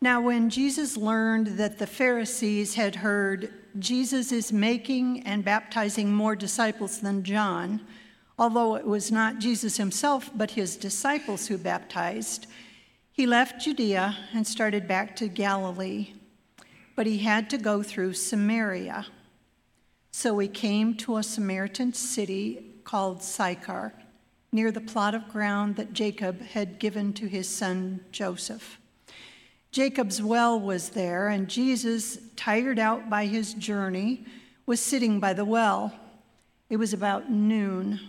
Now, when Jesus learned that the Pharisees had heard Jesus is making and baptizing more disciples than John, although it was not Jesus himself but his disciples who baptized, he left Judea and started back to Galilee. But he had to go through Samaria. So he came to a Samaritan city called Sychar, near the plot of ground that Jacob had given to his son Joseph. Jacob's well was there, and Jesus, tired out by his journey, was sitting by the well. It was about noon.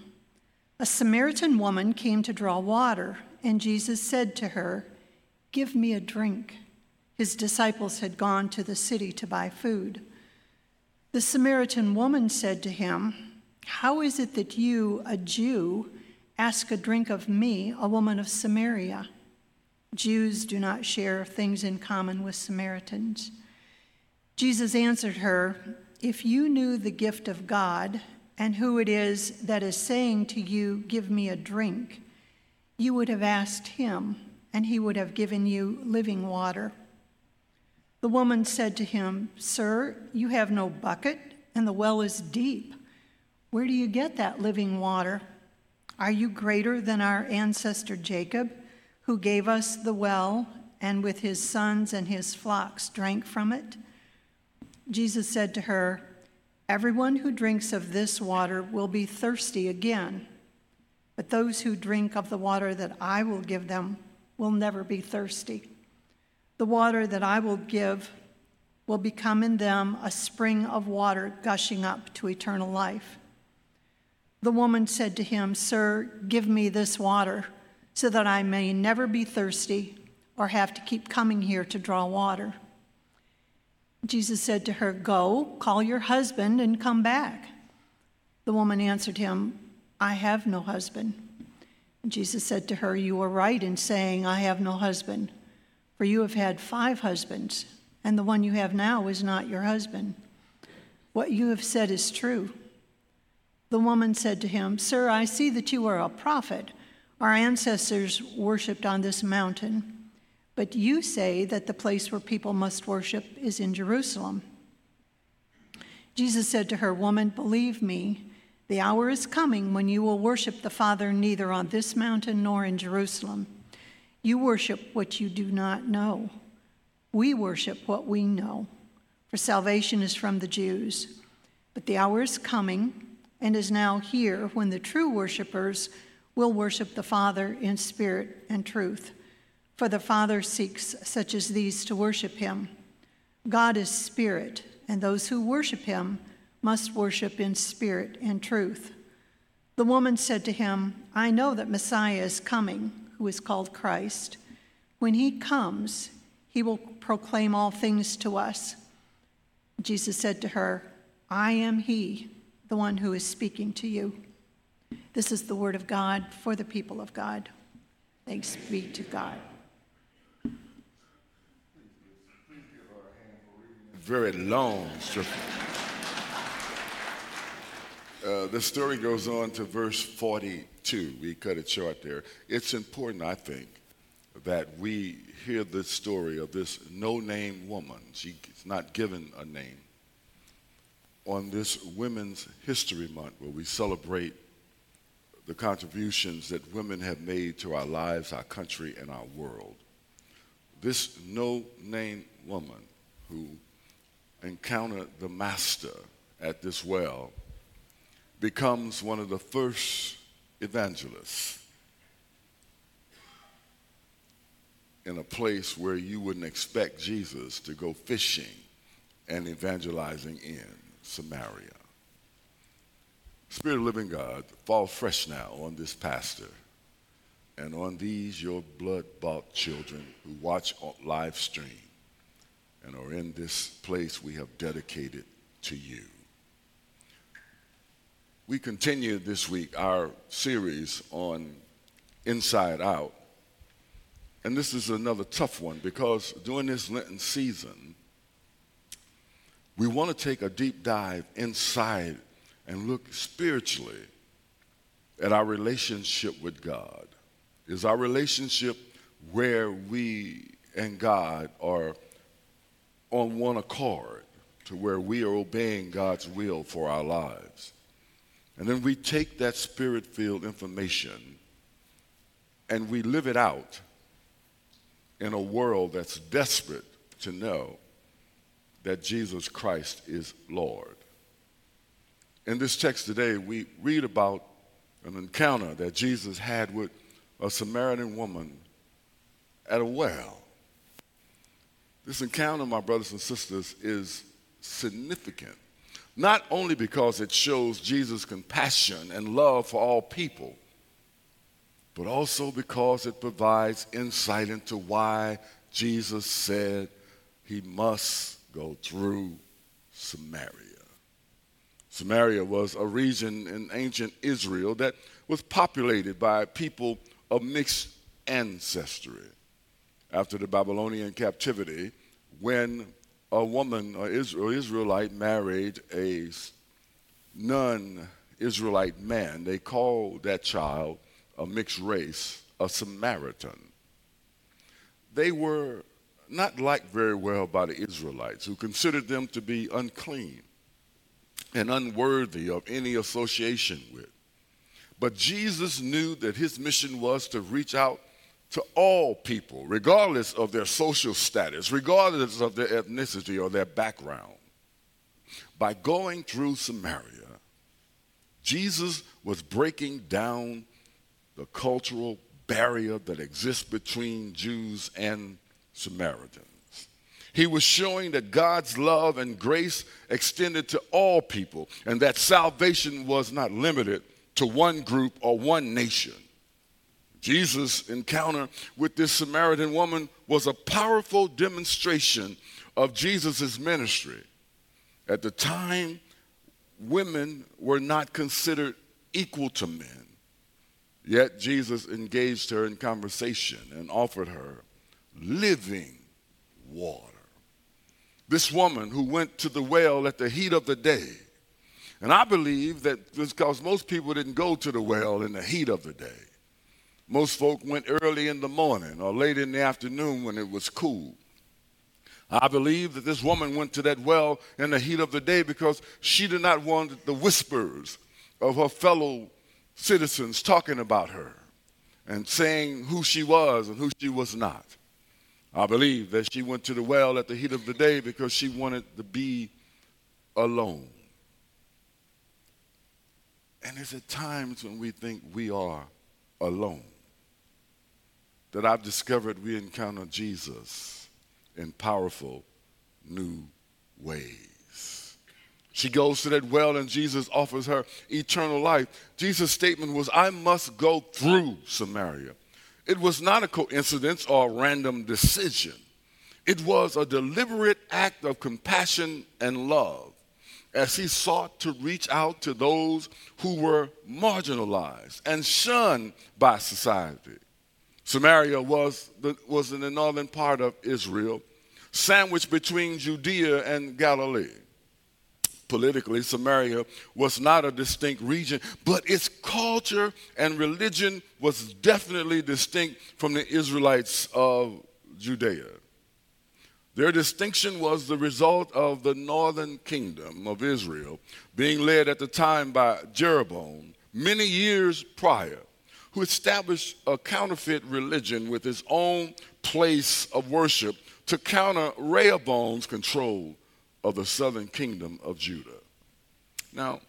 A Samaritan woman came to draw water, and Jesus said to her, Give me a drink. His disciples had gone to the city to buy food. The Samaritan woman said to him, How is it that you, a Jew, ask a drink of me, a woman of Samaria? Jews do not share things in common with Samaritans. Jesus answered her, If you knew the gift of God and who it is that is saying to you, Give me a drink, you would have asked him, and he would have given you living water. The woman said to him, Sir, you have no bucket, and the well is deep. Where do you get that living water? Are you greater than our ancestor Jacob? Who gave us the well and with his sons and his flocks drank from it? Jesus said to her, Everyone who drinks of this water will be thirsty again, but those who drink of the water that I will give them will never be thirsty. The water that I will give will become in them a spring of water gushing up to eternal life. The woman said to him, Sir, give me this water so that I may never be thirsty or have to keep coming here to draw water. Jesus said to her, Go, call your husband and come back. The woman answered him, I have no husband. And Jesus said to her, You are right in saying, I have no husband, for you have had five husbands, and the one you have now is not your husband. What you have said is true. The woman said to him, Sir, I see that you are a prophet. Our ancestors worshiped on this mountain, but you say that the place where people must worship is in Jerusalem. Jesus said to her, Woman, believe me, the hour is coming when you will worship the Father neither on this mountain nor in Jerusalem. You worship what you do not know. We worship what we know, for salvation is from the Jews. But the hour is coming and is now here when the true worshipers will worship the Father in spirit and truth. For the Father seeks such as these to worship him. God is spirit, and those who worship him must worship in spirit and truth. The woman said to him, I know that Messiah is coming, who is called Christ. When he comes, he will proclaim all things to us. Jesus said to her, I am he, the one who is speaking to you. This is the word of God for the people of God. Thanks be to God. Very long Uh, the story goes on to verse 42. We cut it short there. It's important, I think, that we hear the story of this no name woman. She's not given a name. On this Women's History Month, where we celebrate the contributions that women have made to our lives, our country, and our world. This no name woman who encountered the master at this well becomes one of the first evangelists in a place where you wouldn't expect Jesus to go fishing and evangelizing in Samaria. Spirit of living God, fall fresh now on this pastor and on these your blood bought children who watch live stream and are in this place we have dedicated to you. We continue this week our series on Inside Out. And this is another tough one because during this Lenten season, we want to take a deep dive inside and look spiritually at our relationship with God. Is our relationship where we and God are on one accord to where we are obeying God's will for our lives. And then we take that spirit filled information and we live it out in a world that's desperate to know that Jesus Christ is Lord. In this text today, we read about an encounter that Jesus had with a Samaritan woman at a well. This encounter, my brothers and sisters, is significant, not only because it shows Jesus' compassion and love for all people, but also because it provides insight into why Jesus said he must go through Samaria. Samaria was a region in ancient Israel that was populated by people of mixed ancestry. After the Babylonian captivity, when a woman, or Israelite, married a non Israelite man, they called that child a mixed race, a Samaritan. They were not liked very well by the Israelites, who considered them to be unclean and unworthy of any association with. But Jesus knew that his mission was to reach out to all people, regardless of their social status, regardless of their ethnicity or their background. By going through Samaria, Jesus was breaking down the cultural barrier that exists between Jews and Samaritans. He was showing that God's love and grace extended to all people and that salvation was not limited to one group or one nation. Jesus' encounter with this Samaritan woman was a powerful demonstration of Jesus' ministry. At the time, women were not considered equal to men. Yet Jesus engaged her in conversation and offered her living water. This woman who went to the well at the heat of the day, and I believe that because most people didn't go to the well in the heat of the day. Most folk went early in the morning or late in the afternoon when it was cool. I believe that this woman went to that well in the heat of the day because she did not want the whispers of her fellow citizens talking about her and saying who she was and who she was not. I believe that she went to the well at the heat of the day because she wanted to be alone. And it's at times when we think we are alone that I've discovered we encounter Jesus in powerful new ways. She goes to that well and Jesus offers her eternal life. Jesus' statement was, I must go through Samaria. It was not a coincidence or a random decision. It was a deliberate act of compassion and love as he sought to reach out to those who were marginalized and shunned by society. Samaria was, the, was in the northern part of Israel, sandwiched between Judea and Galilee. Politically, Samaria was not a distinct region, but its culture and religion was definitely distinct from the Israelites of Judea. Their distinction was the result of the northern kingdom of Israel being led at the time by Jeroboam many years prior who established a counterfeit religion with his own place of worship to counter Rehoboam's control of the southern kingdom of Judah. Now,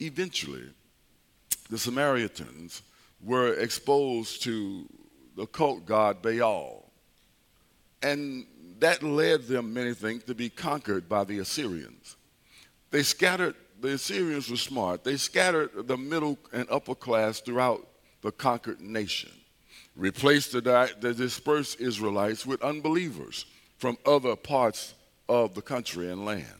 eventually, the Samaritans were exposed to the cult god Baal. And that led them, many think, to be conquered by the Assyrians. They scattered the Assyrians were smart. They scattered the middle and upper class throughout the conquered nation, replaced the, the dispersed Israelites with unbelievers from other parts of the country and lands.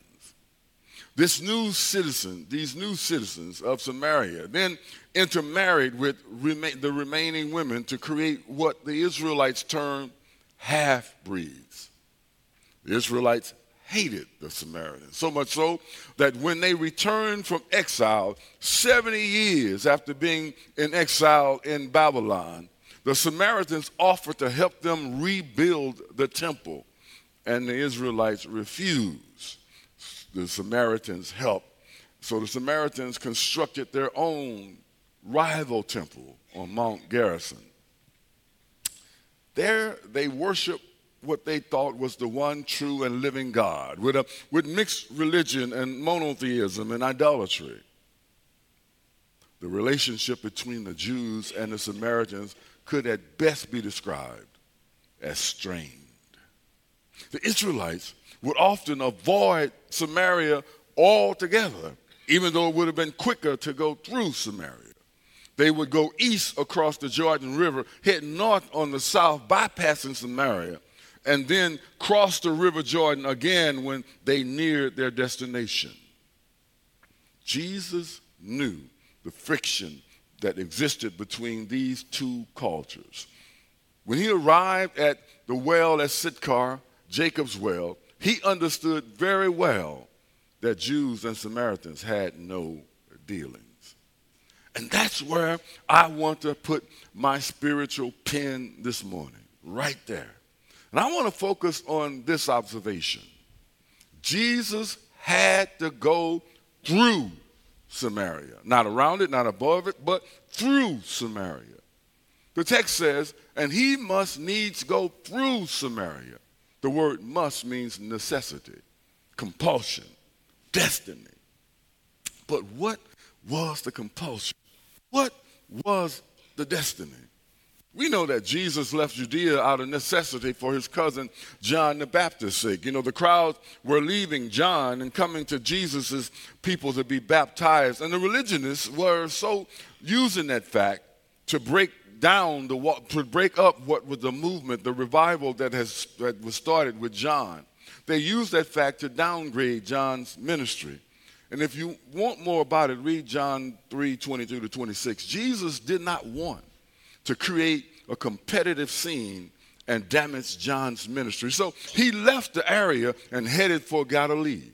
This new citizen, these new citizens of Samaria, then intermarried with rema- the remaining women to create what the Israelites termed half breeds. The Israelites hated the Samaritans, so much so that when they returned from exile, 70 years after being in exile in Babylon, the Samaritans offered to help them rebuild the temple, and the Israelites refused. The Samaritans help. So the Samaritans constructed their own rival temple on Mount Gerizim. There they worshiped what they thought was the one true and living God with, a, with mixed religion and monotheism and idolatry. The relationship between the Jews and the Samaritans could at best be described as strained. The Israelites would often avoid Samaria altogether, even though it would have been quicker to go through Samaria. They would go east across the Jordan River, head north on the south, bypassing Samaria, and then cross the River Jordan again when they neared their destination. Jesus knew the friction that existed between these two cultures. When he arrived at the well at Sychar, Jacob's well, he understood very well that Jews and Samaritans had no dealings. And that's where I want to put my spiritual pen this morning, right there. And I want to focus on this observation Jesus had to go through Samaria. Not around it, not above it, but through Samaria. The text says, and he must needs go through Samaria. The word must means necessity, compulsion, destiny. But what was the compulsion? What was the destiny? We know that Jesus left Judea out of necessity for his cousin John the Baptist's sake. You know, the crowds were leaving John and coming to Jesus' people to be baptized. And the religionists were so using that fact to break down the to break up what was the movement, the revival that has that was started with John. They used that fact to downgrade John's ministry. And if you want more about it, read John 3 22 to 26. Jesus did not want to create a competitive scene and damage John's ministry. So he left the area and headed for Galilee.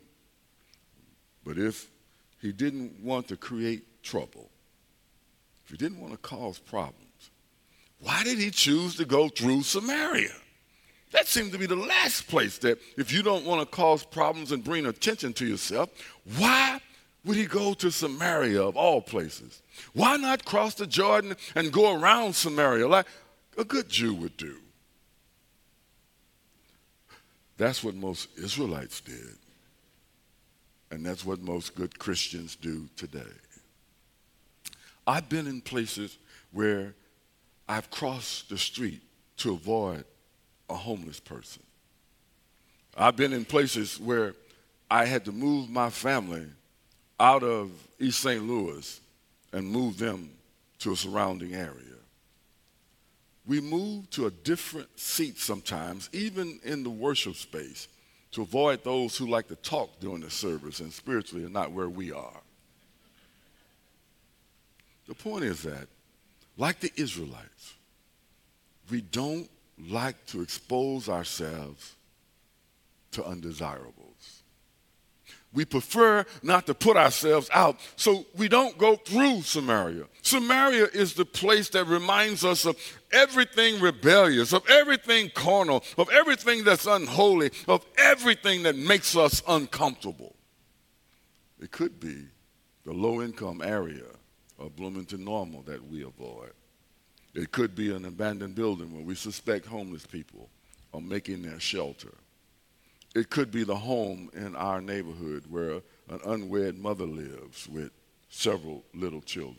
But if he didn't want to create trouble, if he didn't want to cause problems, why did he choose to go through Samaria? That seemed to be the last place that if you don't want to cause problems and bring attention to yourself, why would he go to Samaria of all places? Why not cross the Jordan and go around Samaria like a good Jew would do? That's what most Israelites did. And that's what most good Christians do today. I've been in places where I've crossed the street to avoid a homeless person. I've been in places where I had to move my family out of East St. Louis and move them to a surrounding area. We move to a different seat sometimes, even in the worship space, to avoid those who like to talk during the service and spiritually are not where we are. The point is that, like the Israelites, we don't like to expose ourselves to undesirables. We prefer not to put ourselves out, so we don't go through Samaria. Samaria is the place that reminds us of everything rebellious, of everything carnal, of everything that's unholy, of everything that makes us uncomfortable. It could be the low income area of Bloomington Normal that we avoid. It could be an abandoned building where we suspect homeless people are making their shelter. It could be the home in our neighborhood where an unwed mother lives with several little children.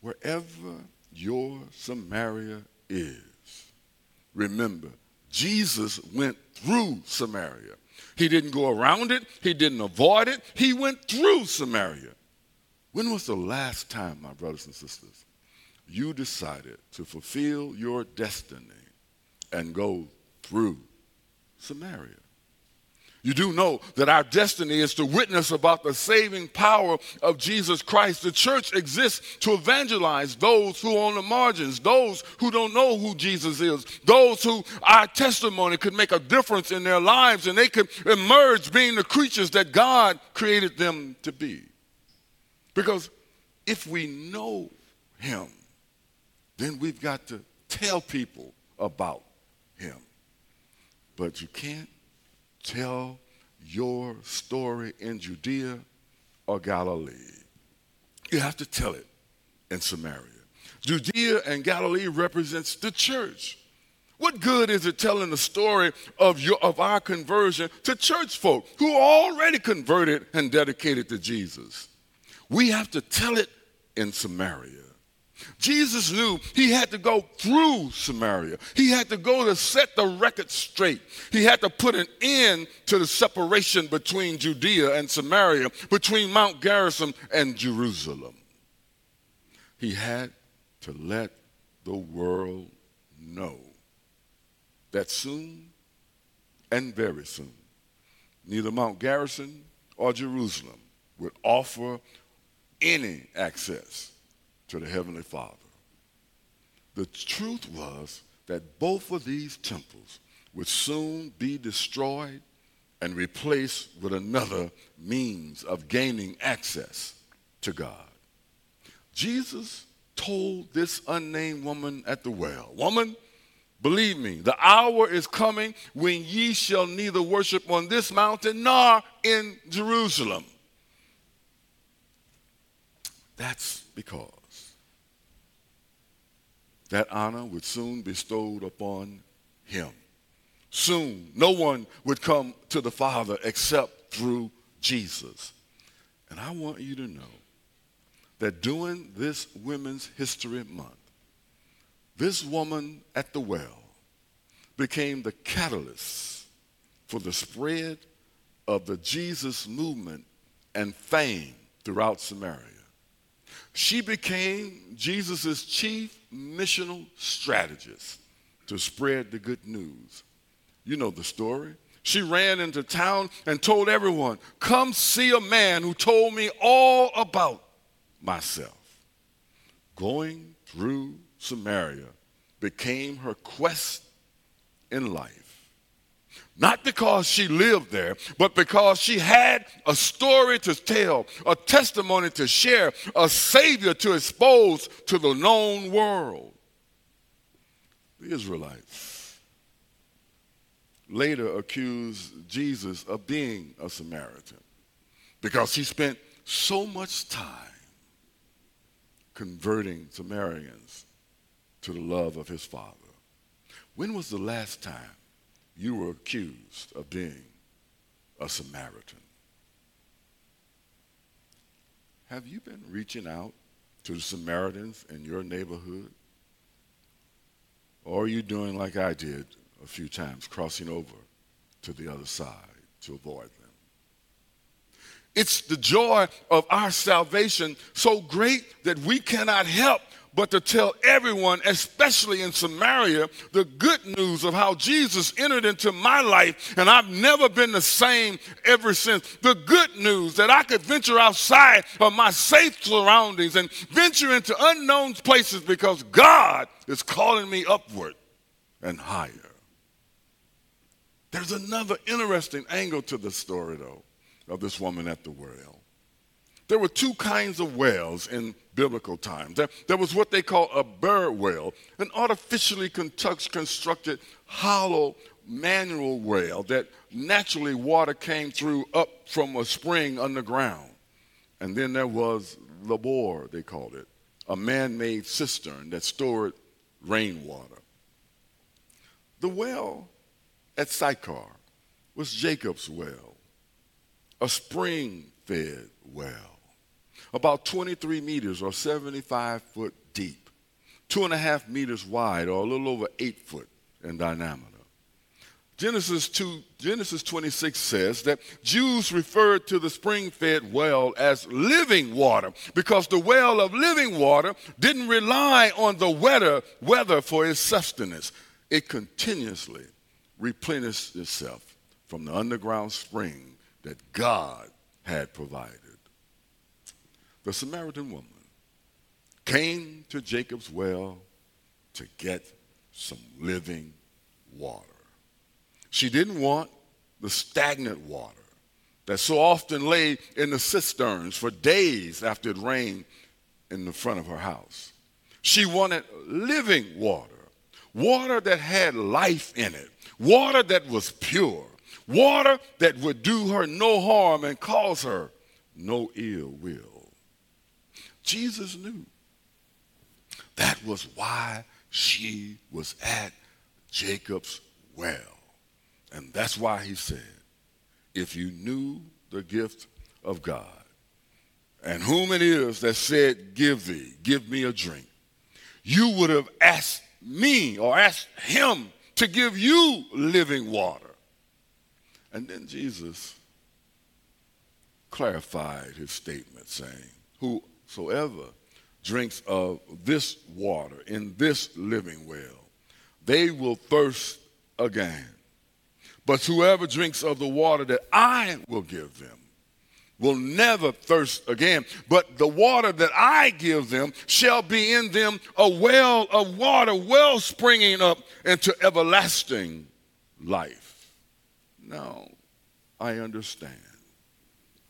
Wherever your Samaria is, remember, Jesus went through Samaria. He didn't go around it, he didn't avoid it, he went through Samaria. When was the last time, my brothers and sisters, you decided to fulfill your destiny and go through Samaria. You do know that our destiny is to witness about the saving power of Jesus Christ. The church exists to evangelize those who are on the margins, those who don't know who Jesus is, those who our testimony could make a difference in their lives and they could emerge being the creatures that God created them to be. Because if we know Him, then we've got to tell people about him. But you can't tell your story in Judea or Galilee. You have to tell it in Samaria. Judea and Galilee represents the church. What good is it telling the story of, your, of our conversion to church folk who already converted and dedicated to Jesus? We have to tell it in Samaria. Jesus knew he had to go through Samaria. He had to go to set the record straight. He had to put an end to the separation between Judea and Samaria, between Mount Gerizim and Jerusalem. He had to let the world know that soon and very soon, neither Mount Gerizim or Jerusalem would offer any access to the Heavenly Father. The truth was that both of these temples would soon be destroyed and replaced with another means of gaining access to God. Jesus told this unnamed woman at the well, Woman, believe me, the hour is coming when ye shall neither worship on this mountain nor in Jerusalem. That's because that honor would soon be bestowed upon him. Soon, no one would come to the Father except through Jesus. And I want you to know that during this Women's History Month, this woman at the well became the catalyst for the spread of the Jesus movement and fame throughout Samaria. She became Jesus' chief missional strategist to spread the good news. You know the story. She ran into town and told everyone, Come see a man who told me all about myself. Going through Samaria became her quest in life. Not because she lived there, but because she had a story to tell, a testimony to share, a savior to expose to the known world. The Israelites later accused Jesus of being a Samaritan because he spent so much time converting Samaritans to the love of his Father. When was the last time you were accused of being a Samaritan. Have you been reaching out to the Samaritans in your neighborhood? Or are you doing like I did a few times, crossing over to the other side to avoid them? It's the joy of our salvation so great that we cannot help but to tell everyone, especially in Samaria, the good news of how Jesus entered into my life and I've never been the same ever since. The good news that I could venture outside of my safe surroundings and venture into unknown places because God is calling me upward and higher. There's another interesting angle to the story, though, of this woman at the well. There were two kinds of wells in biblical times. There, there was what they call a Beer well, an artificially constructed hollow manual well that naturally water came through up from a spring underground. And then there was labor, they called it, a man made cistern that stored rainwater. The well at Sychar was Jacob's well, a spring fed well about 23 meters or 75 foot deep, two and a half meters wide or a little over eight foot in diameter. Genesis 2, Genesis 26 says that Jews referred to the spring-fed well as living water because the well of living water didn't rely on the weather, weather for its sustenance. It continuously replenished itself from the underground spring that God had provided the Samaritan woman came to Jacob's well to get some living water. She didn't want the stagnant water that so often lay in the cisterns for days after it rained in the front of her house. She wanted living water, water that had life in it, water that was pure, water that would do her no harm and cause her no ill will. Jesus knew. That was why she was at Jacob's well. And that's why he said, if you knew the gift of God, and whom it is that said, Give thee, give me a drink, you would have asked me or asked him to give you living water. And then Jesus clarified his statement, saying, Whosoever drinks of this water in this living well, they will thirst again. But whoever drinks of the water that I will give them will never thirst again. But the water that I give them shall be in them a well of water, well springing up into everlasting life. Now, I understand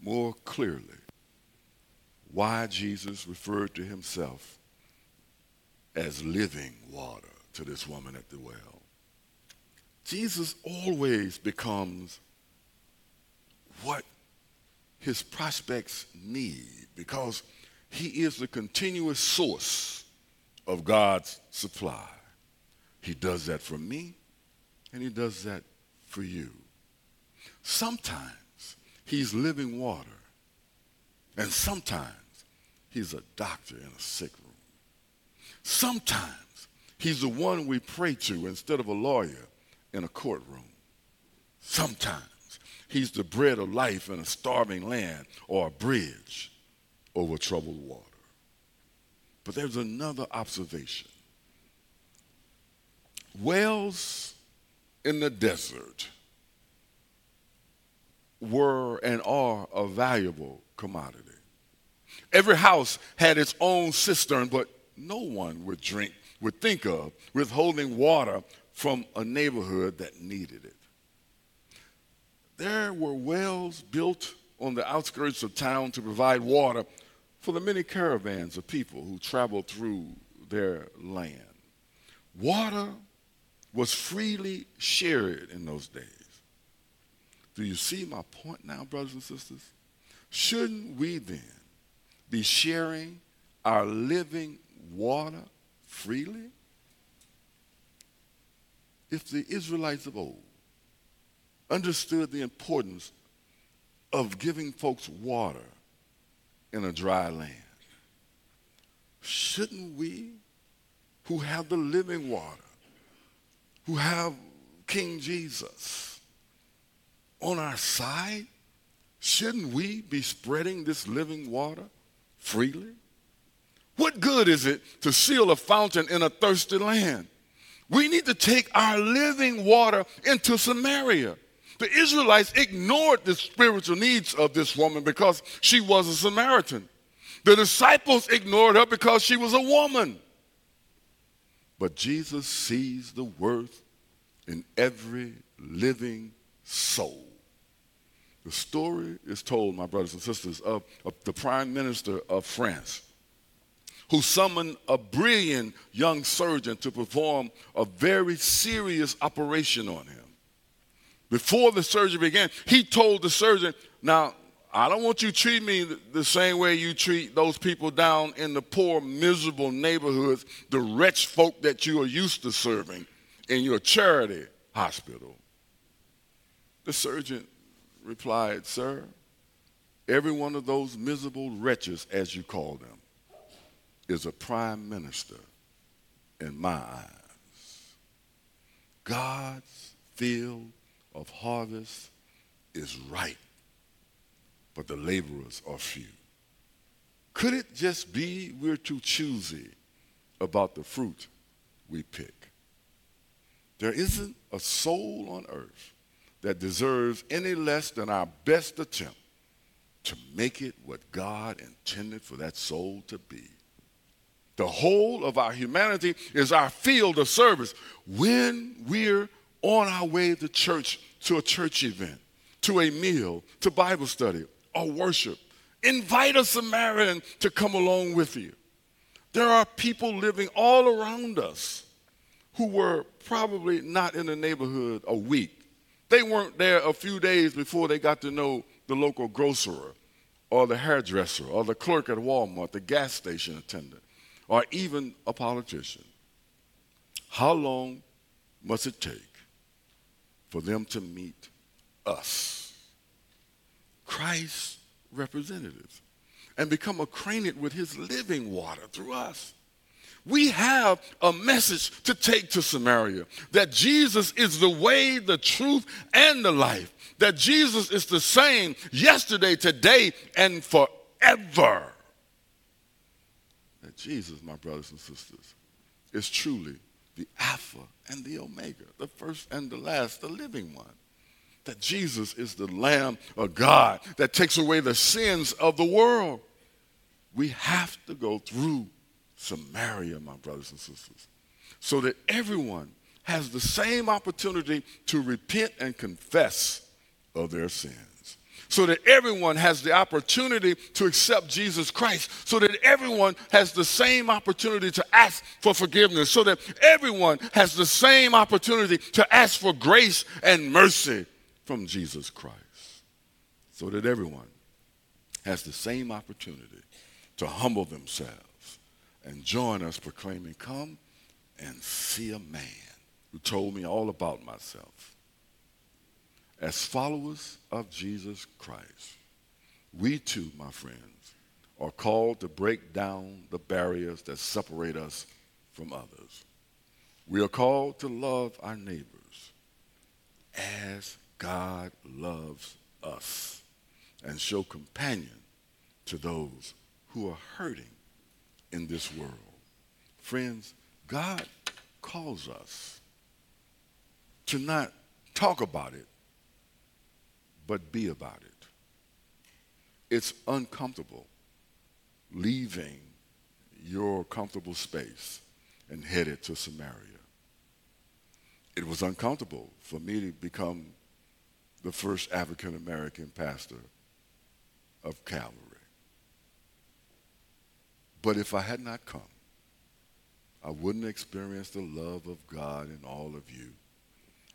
more clearly why Jesus referred to himself as living water to this woman at the well. Jesus always becomes what his prospects need because he is the continuous source of God's supply. He does that for me and he does that for you. Sometimes he's living water and sometimes he's a doctor in a sick room. Sometimes he's the one we pray to instead of a lawyer in a courtroom. Sometimes he's the bread of life in a starving land or a bridge over troubled water. But there's another observation. Wells in the desert were and are a valuable commodity. Every house had its own cistern, but no one would drink, would think of withholding water from a neighborhood that needed it. There were wells built on the outskirts of town to provide water for the many caravans of people who traveled through their land. Water was freely shared in those days. Do you see my point now, brothers and sisters? Shouldn't we then be sharing our living water freely? if the Israelites of old understood the importance of giving folks water in a dry land, shouldn't we, who have the living water, who have King Jesus on our side, shouldn't we be spreading this living water freely? What good is it to seal a fountain in a thirsty land? We need to take our living water into Samaria. The Israelites ignored the spiritual needs of this woman because she was a Samaritan. The disciples ignored her because she was a woman. But Jesus sees the worth in every living soul. The story is told, my brothers and sisters, of, of the prime minister of France who summoned a brilliant young surgeon to perform a very serious operation on him. Before the surgery began, he told the surgeon, Now, I don't want you to treat me the same way you treat those people down in the poor, miserable neighborhoods, the wretched folk that you are used to serving in your charity hospital. The surgeon replied, Sir, every one of those miserable wretches, as you call them, is a prime minister in my eyes. God's field of harvest is ripe, but the laborers are few. Could it just be we're too choosy about the fruit we pick? There isn't a soul on earth that deserves any less than our best attempt to make it what God intended for that soul to be. The whole of our humanity is our field of service. When we're on our way to church, to a church event, to a meal, to Bible study, or worship, invite a Samaritan to come along with you. There are people living all around us who were probably not in the neighborhood a week. They weren't there a few days before they got to know the local grocer or the hairdresser or the clerk at Walmart, the gas station attendant, or even a politician. How long must it take for them to meet us, Christ's representatives, and become acquainted with his living water through us? We have a message to take to Samaria that Jesus is the way, the truth, and the life. That Jesus is the same yesterday, today, and forever. That Jesus, my brothers and sisters, is truly the Alpha and the Omega, the first and the last, the living one. That Jesus is the Lamb of God that takes away the sins of the world. We have to go through Samaria, my brothers and sisters, so that everyone has the same opportunity to repent and confess of their sins. So that everyone has the opportunity to accept Jesus Christ. So that everyone has the same opportunity to ask for forgiveness. So that everyone has the same opportunity to ask for grace and mercy from Jesus Christ. So that everyone has the same opportunity to humble themselves and join us proclaiming, Come and see a man who told me all about myself. As followers of Jesus Christ, we too, my friends, are called to break down the barriers that separate us from others. We are called to love our neighbors as God loves us and show compassion to those who are hurting in this world. Friends, God calls us to not talk about it, but be about it. It's uncomfortable leaving your comfortable space and headed to Samaria. It was uncomfortable for me to become the first African American pastor of Calvary. But if I had not come, I wouldn't experience the love of God in all of you.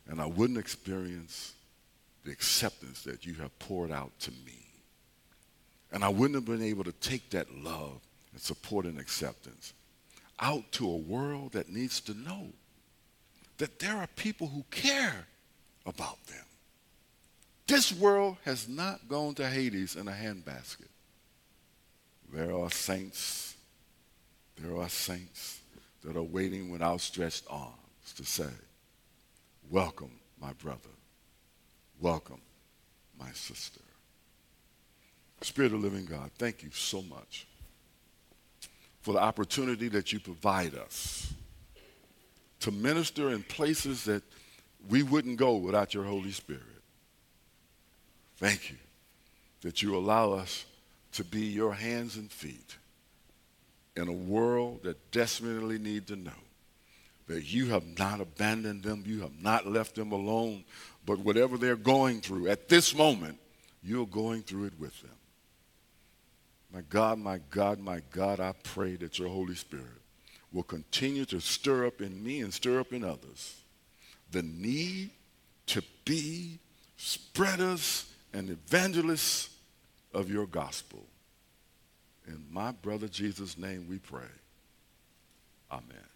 And I wouldn't experience the acceptance that you have poured out to me. And I wouldn't have been able to take that love and support and acceptance out to a world that needs to know that there are people who care about them. This world has not gone to Hades in a handbasket. There are saints there are saints that are waiting with outstretched arms to say, Welcome, my brother. Welcome, my sister. Spirit of living God, thank you so much for the opportunity that you provide us to minister in places that we wouldn't go without your Holy Spirit. Thank you that you allow us to be your hands and feet in a world that desperately need to know that you have not abandoned them, you have not left them alone, but whatever they're going through at this moment, you're going through it with them. My God, my God, my God, I pray that your Holy Spirit will continue to stir up in me and stir up in others the need to be spreaders and evangelists of your gospel. In my brother Jesus' name we pray. Amen.